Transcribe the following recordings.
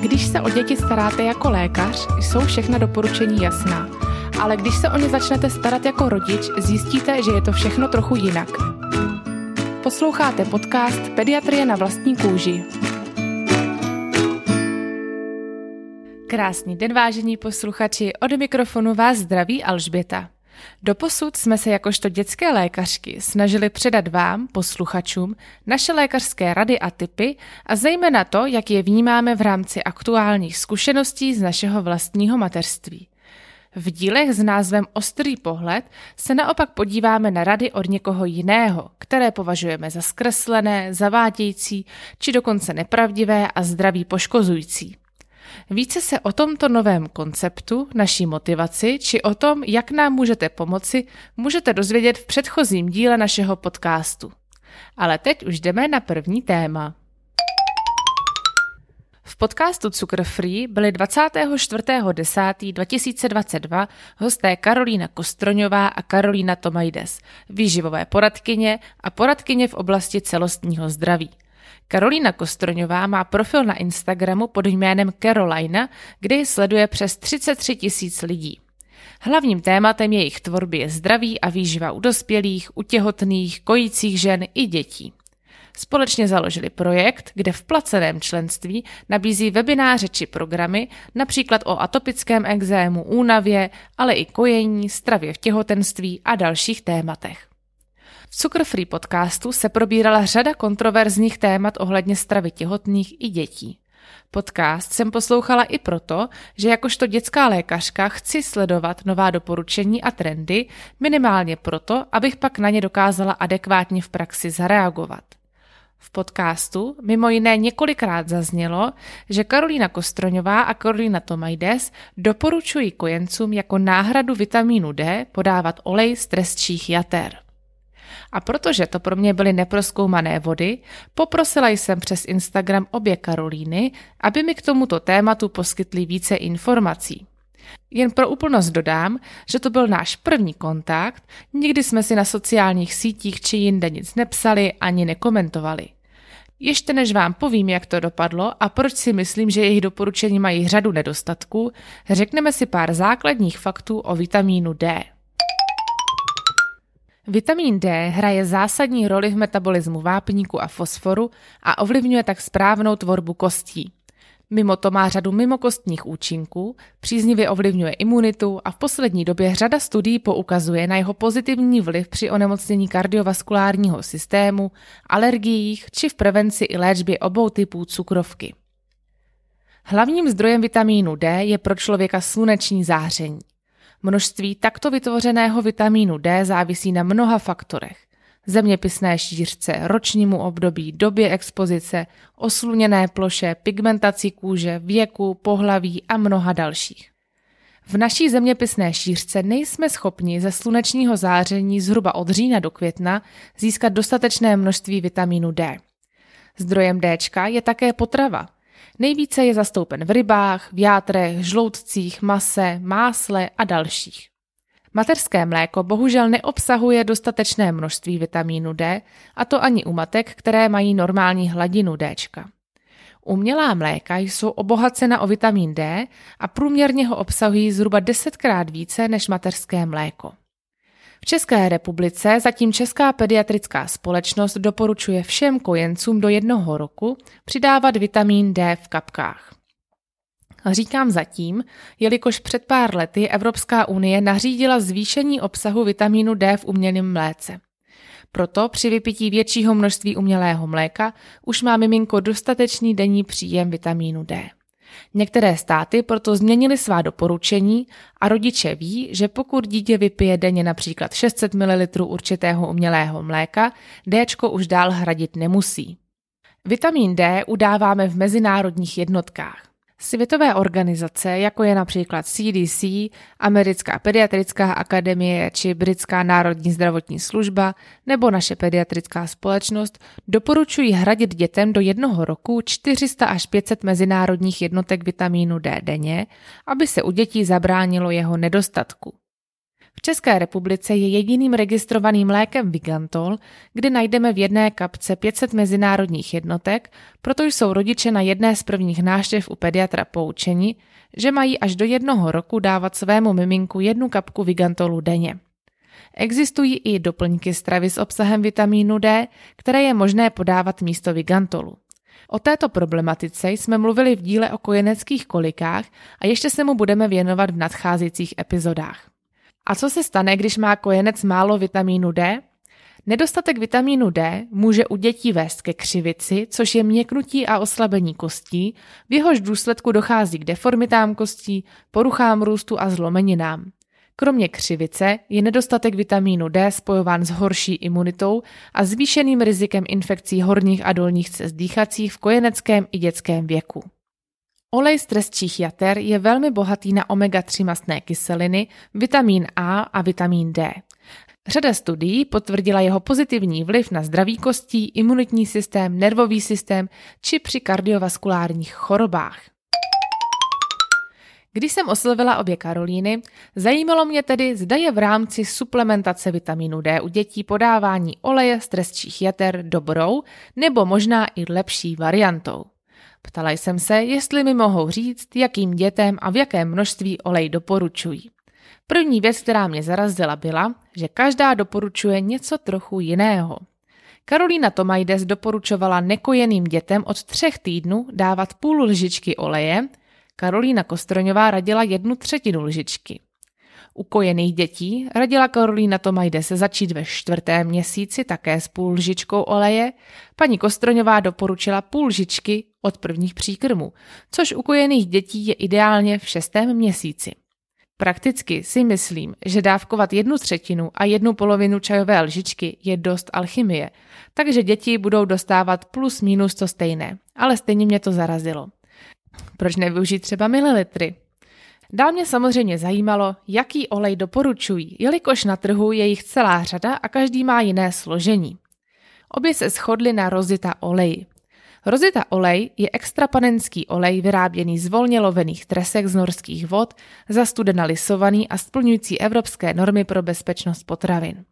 Když se o děti staráte jako lékař, jsou všechna doporučení jasná. Ale když se o ně začnete starat jako rodič, zjistíte, že je to všechno trochu jinak. Posloucháte podcast Pediatrie na vlastní kůži. Krásný den, vážení posluchači, od mikrofonu vás zdraví Alžběta. Doposud jsme se jakožto dětské lékařky snažili předat vám, posluchačům, naše lékařské rady a typy a zejména to, jak je vnímáme v rámci aktuálních zkušeností z našeho vlastního mateřství. V dílech s názvem Ostrý pohled se naopak podíváme na rady od někoho jiného, které považujeme za zkreslené, zavádějící či dokonce nepravdivé a zdraví poškozující. Více se o tomto novém konceptu, naší motivaci, či o tom, jak nám můžete pomoci, můžete dozvědět v předchozím díle našeho podcastu. Ale teď už jdeme na první téma. V podcastu Cukr Free byly 24.10.2022 hosté Karolína Kostroňová a Karolína Tomajdes, výživové poradkyně a poradkyně v oblasti celostního zdraví. Karolína Kostroňová má profil na Instagramu pod jménem Carolina, kde ji sleduje přes 33 tisíc lidí. Hlavním tématem jejich tvorby je zdraví a výživa u dospělých, u těhotných, kojících žen i dětí. Společně založili projekt, kde v placeném členství nabízí webináře či programy, například o atopickém exému, únavě, ale i kojení, stravě v těhotenství a dalších tématech. V Cukr Free podcastu se probírala řada kontroverzních témat ohledně stravy těhotných i dětí. Podcast jsem poslouchala i proto, že jakožto dětská lékařka chci sledovat nová doporučení a trendy, minimálně proto, abych pak na ně dokázala adekvátně v praxi zareagovat. V podcastu mimo jiné několikrát zaznělo, že Karolína Kostroňová a Karolína Tomajdes doporučují kojencům jako náhradu vitamínu D podávat olej z trestčích jater. A protože to pro mě byly neproskoumané vody, poprosila jsem přes Instagram obě Karolíny, aby mi k tomuto tématu poskytly více informací. Jen pro úplnost dodám, že to byl náš první kontakt, nikdy jsme si na sociálních sítích či jinde nic nepsali ani nekomentovali. Ještě než vám povím, jak to dopadlo a proč si myslím, že jejich doporučení mají řadu nedostatků, řekneme si pár základních faktů o vitamínu D. Vitamin D hraje zásadní roli v metabolismu vápníku a fosforu a ovlivňuje tak správnou tvorbu kostí. Mimo to má řadu mimokostních účinků, příznivě ovlivňuje imunitu a v poslední době řada studií poukazuje na jeho pozitivní vliv při onemocnění kardiovaskulárního systému, alergiích či v prevenci i léčbě obou typů cukrovky. Hlavním zdrojem vitamínu D je pro člověka sluneční záření. Množství takto vytvořeného vitamínu D závisí na mnoha faktorech. Zeměpisné šířce, ročnímu období, době expozice, osluněné ploše, pigmentaci kůže, věku, pohlaví a mnoha dalších. V naší zeměpisné šířce nejsme schopni ze slunečního záření zhruba od října do května získat dostatečné množství vitamínu D. Zdrojem D je také potrava – Nejvíce je zastoupen v rybách, v játrech, žloutcích, mase, másle a dalších. Mateřské mléko bohužel neobsahuje dostatečné množství vitamínu D, a to ani u matek, které mají normální hladinu D. Umělá mléka jsou obohacena o vitamin D a průměrně ho obsahují zhruba desetkrát více než mateřské mléko. V České republice zatím Česká pediatrická společnost doporučuje všem kojencům do jednoho roku přidávat vitamin D v kapkách. Říkám zatím, jelikož před pár lety Evropská unie nařídila zvýšení obsahu vitamínu D v umělém mléce. Proto při vypití většího množství umělého mléka už má miminko dostatečný denní příjem vitamínu D. Některé státy proto změnily svá doporučení a rodiče ví, že pokud dítě vypije denně například 600 ml určitého umělého mléka, D už dál hradit nemusí. Vitamin D udáváme v mezinárodních jednotkách. Světové organizace, jako je například CDC, Americká pediatrická akademie či Britská národní zdravotní služba nebo naše pediatrická společnost, doporučují hradit dětem do jednoho roku 400 až 500 mezinárodních jednotek vitamínu D denně, aby se u dětí zabránilo jeho nedostatku. V České republice je jediným registrovaným lékem Vigantol, kde najdeme v jedné kapce 500 mezinárodních jednotek, proto jsou rodiče na jedné z prvních náštěv u pediatra poučeni, že mají až do jednoho roku dávat svému miminku jednu kapku Vigantolu denně. Existují i doplňky stravy s obsahem vitamínu D, které je možné podávat místo Vigantolu. O této problematice jsme mluvili v díle o kojeneckých kolikách a ještě se mu budeme věnovat v nadcházejících epizodách. A co se stane, když má kojenec málo vitamínu D? Nedostatek vitamínu D může u dětí vést ke křivici, což je měknutí a oslabení kostí, v jehož důsledku dochází k deformitám kostí, poruchám růstu a zlomeninám. Kromě křivice je nedostatek vitamínu D spojován s horší imunitou a zvýšeným rizikem infekcí horních a dolních cest dýchacích v kojeneckém i dětském věku. Olej z trestčích jater je velmi bohatý na omega-3 mastné kyseliny, vitamín A a vitamín D. Řada studií potvrdila jeho pozitivní vliv na zdraví kostí, imunitní systém, nervový systém či při kardiovaskulárních chorobách. Když jsem oslovila obě Karolíny, zajímalo mě tedy, zda je v rámci suplementace vitamínu D u dětí podávání oleje z trestčích jater dobrou nebo možná i lepší variantou. Ptala jsem se, jestli mi mohou říct, jakým dětem a v jakém množství olej doporučují. První věc, která mě zarazila, byla, že každá doporučuje něco trochu jiného. Karolína Tomajdes doporučovala nekojeným dětem od třech týdnů dávat půl lžičky oleje, Karolína Kostroňová radila jednu třetinu lžičky. U kojených dětí radila Karolína Tomajde se začít ve čtvrtém měsíci také s půl lžičkou oleje, paní Kostroňová doporučila půl lžičky od prvních příkrmů, což u kojených dětí je ideálně v šestém měsíci. Prakticky si myslím, že dávkovat jednu třetinu a jednu polovinu čajové lžičky je dost alchymie, takže děti budou dostávat plus minus to stejné, ale stejně mě to zarazilo. Proč nevyužít třeba mililitry? Dál mě samozřejmě zajímalo, jaký olej doporučují, jelikož na trhu je jich celá řada a každý má jiné složení. Obě se shodly na rozita oleji. Rozita olej je extrapanenský olej vyráběný z volně lovených tresek z norských vod, zastudena lisovaný a splňující evropské normy pro bezpečnost potravin.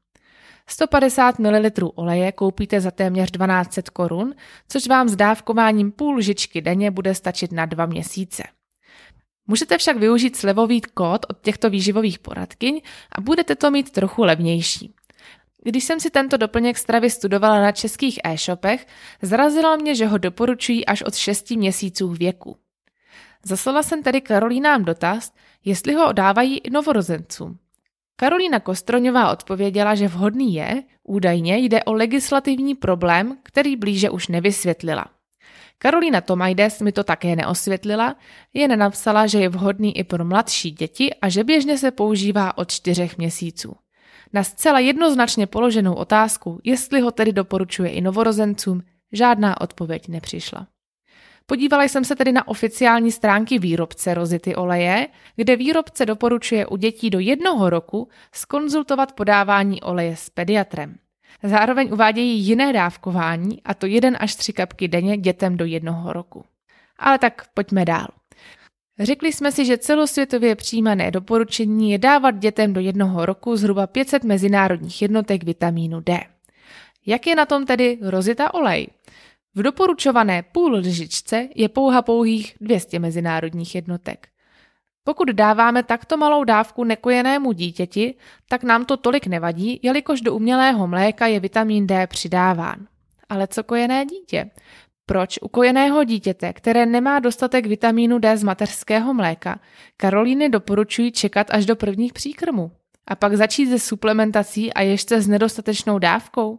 150 ml oleje koupíte za téměř 1200 korun, což vám s dávkováním půl lžičky denně bude stačit na dva měsíce. Můžete však využít slevový kód od těchto výživových poradkyň a budete to mít trochu levnější. Když jsem si tento doplněk stravy studovala na českých e-shopech, zrazilo mě, že ho doporučují až od 6 měsíců věku. Zaslala jsem tedy Karolínám dotaz, jestli ho dávají i novorozencům. Karolína Kostroňová odpověděla, že vhodný je, údajně jde o legislativní problém, který blíže už nevysvětlila. Karolína Tomajdes mi to také neosvětlila, jen napsala, že je vhodný i pro mladší děti a že běžně se používá od čtyřech měsíců. Na zcela jednoznačně položenou otázku, jestli ho tedy doporučuje i novorozencům, žádná odpověď nepřišla. Podívala jsem se tedy na oficiální stránky výrobce rozity oleje, kde výrobce doporučuje u dětí do jednoho roku skonzultovat podávání oleje s pediatrem. Zároveň uvádějí jiné dávkování, a to jeden až tři kapky denně dětem do jednoho roku. Ale tak pojďme dál. Řekli jsme si, že celosvětově přijímané doporučení je dávat dětem do jednoho roku zhruba 500 mezinárodních jednotek vitamínu D. Jak je na tom tedy rozita olej? V doporučované půl lžičce je pouha pouhých 200 mezinárodních jednotek. Pokud dáváme takto malou dávku nekojenému dítěti, tak nám to tolik nevadí, jelikož do umělého mléka je vitamin D přidáván. Ale co kojené dítě? Proč u kojeného dítěte, které nemá dostatek vitamínu D z mateřského mléka, Karolíny doporučují čekat až do prvních příkrmů? A pak začít se suplementací a ještě s nedostatečnou dávkou?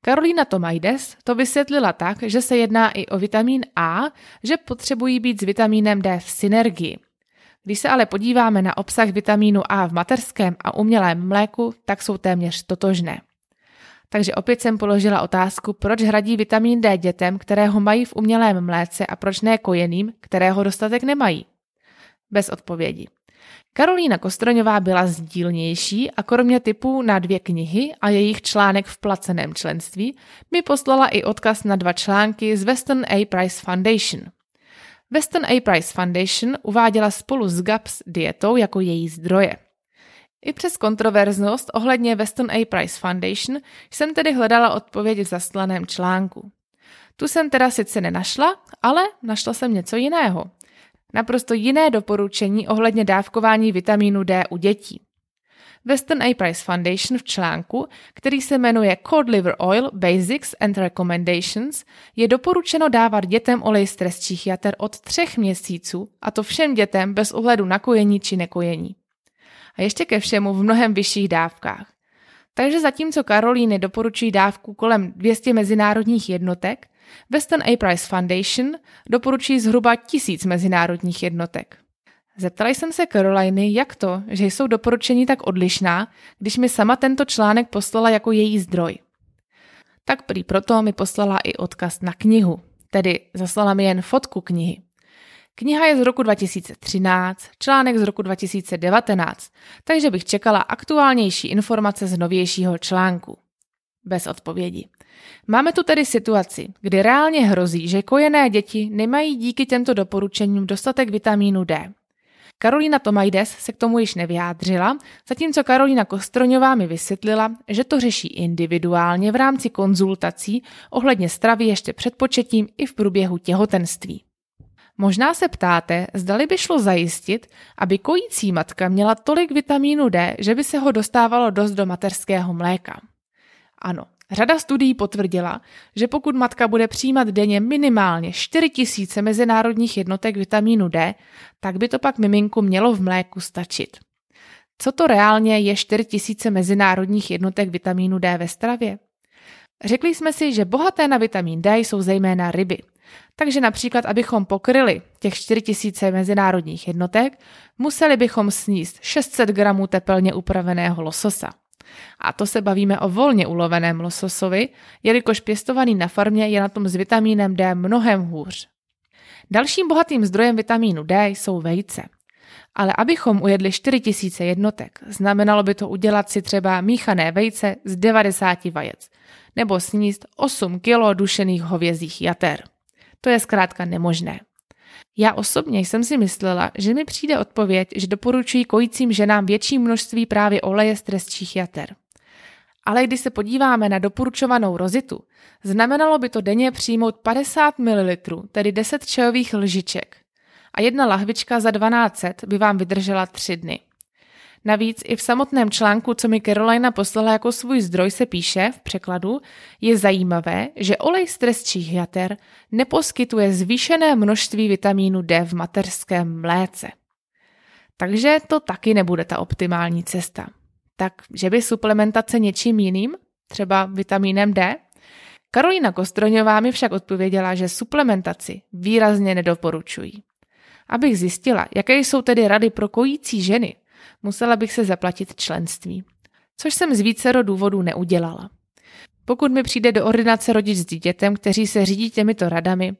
Karolína Tomajdes to vysvětlila tak, že se jedná i o vitamin A, že potřebují být s vitamínem D v synergii. Když se ale podíváme na obsah vitamínu A v materském a umělém mléku, tak jsou téměř totožné. Takže opět jsem položila otázku, proč hradí vitamin D dětem, které ho mají v umělém mléce a proč ne kojeným, kterého dostatek nemají. Bez odpovědi. Karolína Kostroňová byla sdílnější a kromě typů na dvě knihy a jejich článek v placeném členství mi poslala i odkaz na dva články z Western A. Price Foundation. Western A. Price Foundation uváděla spolu s GAPS dietou jako její zdroje. I přes kontroverznost ohledně Weston A. Price Foundation jsem tedy hledala odpověď v zaslaném článku. Tu jsem teda sice nenašla, ale našla jsem něco jiného. Naprosto jiné doporučení ohledně dávkování vitamínu D u dětí. Western A. Price Foundation v článku, který se jmenuje Cod Liver Oil Basics and Recommendations, je doporučeno dávat dětem olej z trestčích jater od třech měsíců, a to všem dětem bez ohledu na kojení či nekojení. A ještě ke všemu v mnohem vyšších dávkách. Takže zatímco Karolíny doporučují dávku kolem 200 mezinárodních jednotek, Western A. Price Foundation doporučují zhruba tisíc mezinárodních jednotek. Zeptala jsem se Caroliny, jak to, že jsou doporučení tak odlišná, když mi sama tento článek poslala jako její zdroj. Tak prý proto mi poslala i odkaz na knihu, tedy zaslala mi jen fotku knihy. Kniha je z roku 2013, článek z roku 2019, takže bych čekala aktuálnější informace z novějšího článku. Bez odpovědi. Máme tu tedy situaci, kdy reálně hrozí, že kojené děti nemají díky těmto doporučením dostatek vitamínu D. Karolina Tomajdes se k tomu již nevyjádřila, zatímco Karolina Kostroňová mi vysvětlila, že to řeší individuálně v rámci konzultací ohledně stravy ještě před početím i v průběhu těhotenství. Možná se ptáte, zdali by šlo zajistit, aby kojící matka měla tolik vitamínu D, že by se ho dostávalo dost do mateřského mléka. Ano, Řada studií potvrdila, že pokud matka bude přijímat denně minimálně 4000 mezinárodních jednotek vitamínu D, tak by to pak miminku mělo v mléku stačit. Co to reálně je 4000 mezinárodních jednotek vitamínu D ve stravě? Řekli jsme si, že bohaté na vitamin D jsou zejména ryby. Takže například, abychom pokryli těch 4000 mezinárodních jednotek, museli bychom sníst 600 gramů tepelně upraveného lososa. A to se bavíme o volně uloveném lososovi, jelikož pěstovaný na farmě je na tom s vitamínem D mnohem hůř. Dalším bohatým zdrojem vitamínu D jsou vejce. Ale abychom ujedli 4000 jednotek, znamenalo by to udělat si třeba míchané vejce z 90 vajec, nebo sníst 8 kg dušených hovězích jater. To je zkrátka nemožné. Já osobně jsem si myslela, že mi přijde odpověď, že doporučuji kojícím ženám větší množství právě oleje z trestčích jater. Ale když se podíváme na doporučovanou rozitu, znamenalo by to denně přijmout 50 ml, tedy 10 čajových lžiček. A jedna lahvička za 1200 by vám vydržela 3 dny. Navíc i v samotném článku, co mi Carolina poslala jako svůj zdroj, se píše v překladu, je zajímavé, že olej z trestčích jater neposkytuje zvýšené množství vitamínu D v mateřském mléce. Takže to taky nebude ta optimální cesta. Tak, že by suplementace něčím jiným, třeba vitamínem D? Karolina Kostroňová mi však odpověděla, že suplementaci výrazně nedoporučují. Abych zjistila, jaké jsou tedy rady pro kojící ženy, musela bych se zaplatit členství. Což jsem z vícero důvodů neudělala. Pokud mi přijde do ordinace rodič s dítětem, kteří se řídí těmito radami,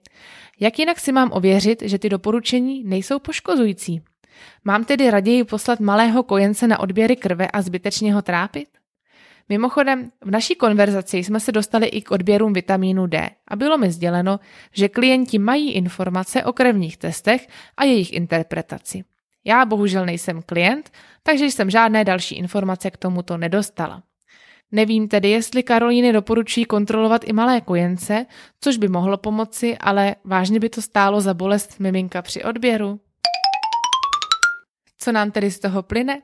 jak jinak si mám ověřit, že ty doporučení nejsou poškozující? Mám tedy raději poslat malého kojence na odběry krve a zbytečně ho trápit? Mimochodem, v naší konverzaci jsme se dostali i k odběrům vitamínu D a bylo mi sděleno, že klienti mají informace o krevních testech a jejich interpretaci. Já bohužel nejsem klient, takže jsem žádné další informace k tomuto nedostala. Nevím tedy, jestli Karolíny doporučují kontrolovat i malé kojence, což by mohlo pomoci, ale vážně by to stálo za bolest miminka při odběru. Co nám tedy z toho plyne?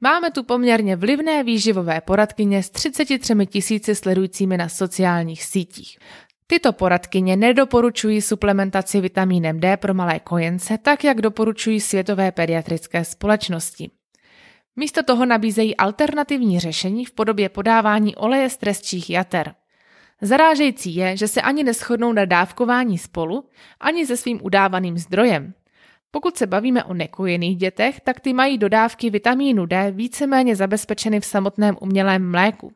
Máme tu poměrně vlivné výživové poradkyně s 33 tisíci sledujícími na sociálních sítích. Tyto poradkyně nedoporučují suplementaci vitamínem D pro malé kojence, tak jak doporučují Světové pediatrické společnosti. Místo toho nabízejí alternativní řešení v podobě podávání oleje z trestčích jater. Zarážející je, že se ani neschodnou na dávkování spolu, ani se svým udávaným zdrojem. Pokud se bavíme o nekojených dětech, tak ty mají dodávky vitamínu D víceméně zabezpečeny v samotném umělém mléku.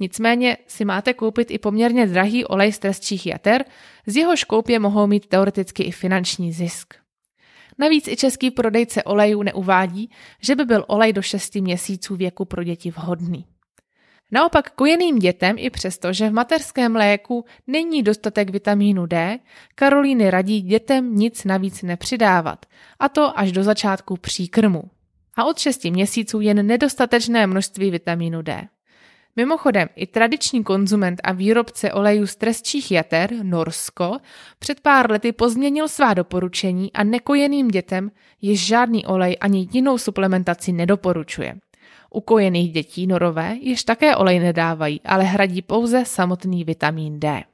Nicméně si máte koupit i poměrně drahý olej z trestčích jater, z jehož koupě mohou mít teoreticky i finanční zisk. Navíc i český prodejce olejů neuvádí, že by byl olej do 6 měsíců věku pro děti vhodný. Naopak kojeným dětem i přesto, že v mateřském mléku není dostatek vitamínu D, Karolíny radí dětem nic navíc nepřidávat, a to až do začátku příkrmu. a od 6 měsíců jen nedostatečné množství vitamínu D. Mimochodem, i tradiční konzument a výrobce olejů z trestčích jater, Norsko, před pár lety pozměnil svá doporučení a nekojeným dětem již žádný olej ani jinou suplementaci nedoporučuje. U kojených dětí norové již také olej nedávají, ale hradí pouze samotný vitamin D.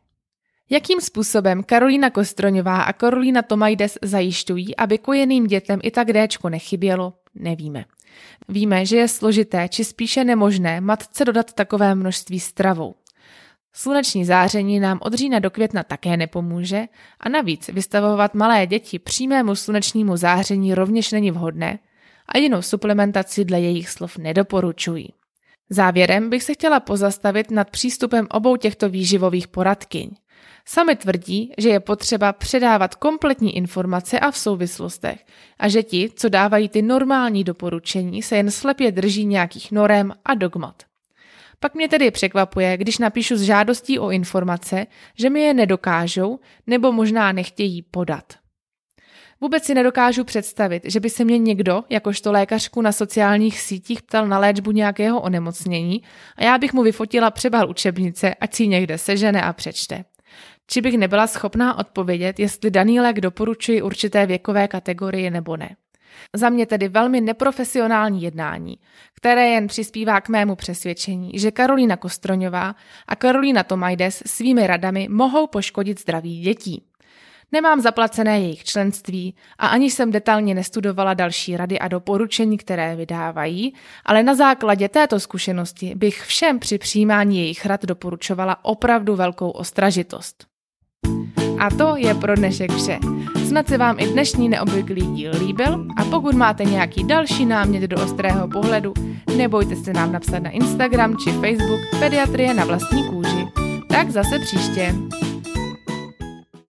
Jakým způsobem Karolína Kostroňová a Karolína Tomajdes zajišťují, aby kojeným dětem i tak Dčko nechybělo, nevíme. Víme, že je složité, či spíše nemožné matce dodat takové množství stravou. Sluneční záření nám od října do května také nepomůže a navíc vystavovat malé děti přímému slunečnímu záření rovněž není vhodné a jinou suplementaci dle jejich slov nedoporučují. Závěrem bych se chtěla pozastavit nad přístupem obou těchto výživových poradkyň. Sami tvrdí, že je potřeba předávat kompletní informace a v souvislostech a že ti, co dávají ty normální doporučení, se jen slepě drží nějakých norem a dogmat. Pak mě tedy překvapuje, když napíšu s žádostí o informace, že mi je nedokážou nebo možná nechtějí podat. Vůbec si nedokážu představit, že by se mě někdo, jakožto lékařku na sociálních sítích, ptal na léčbu nějakého onemocnění a já bych mu vyfotila přebal učebnice, ať si někde sežene a přečte či bych nebyla schopná odpovědět, jestli daný lék doporučuji určité věkové kategorii nebo ne. Za mě tedy velmi neprofesionální jednání, které jen přispívá k mému přesvědčení, že Karolína Kostroňová a Karolína Tomajdes svými radami mohou poškodit zdraví dětí. Nemám zaplacené jejich členství a ani jsem detailně nestudovala další rady a doporučení, které vydávají, ale na základě této zkušenosti bych všem při přijímání jejich rad doporučovala opravdu velkou ostražitost. A to je pro dnešek vše. Snad se vám i dnešní neobvyklý díl líbil a pokud máte nějaký další námět do ostrého pohledu, nebojte se nám napsat na Instagram či Facebook Pediatrie na vlastní kůži. Tak zase příště.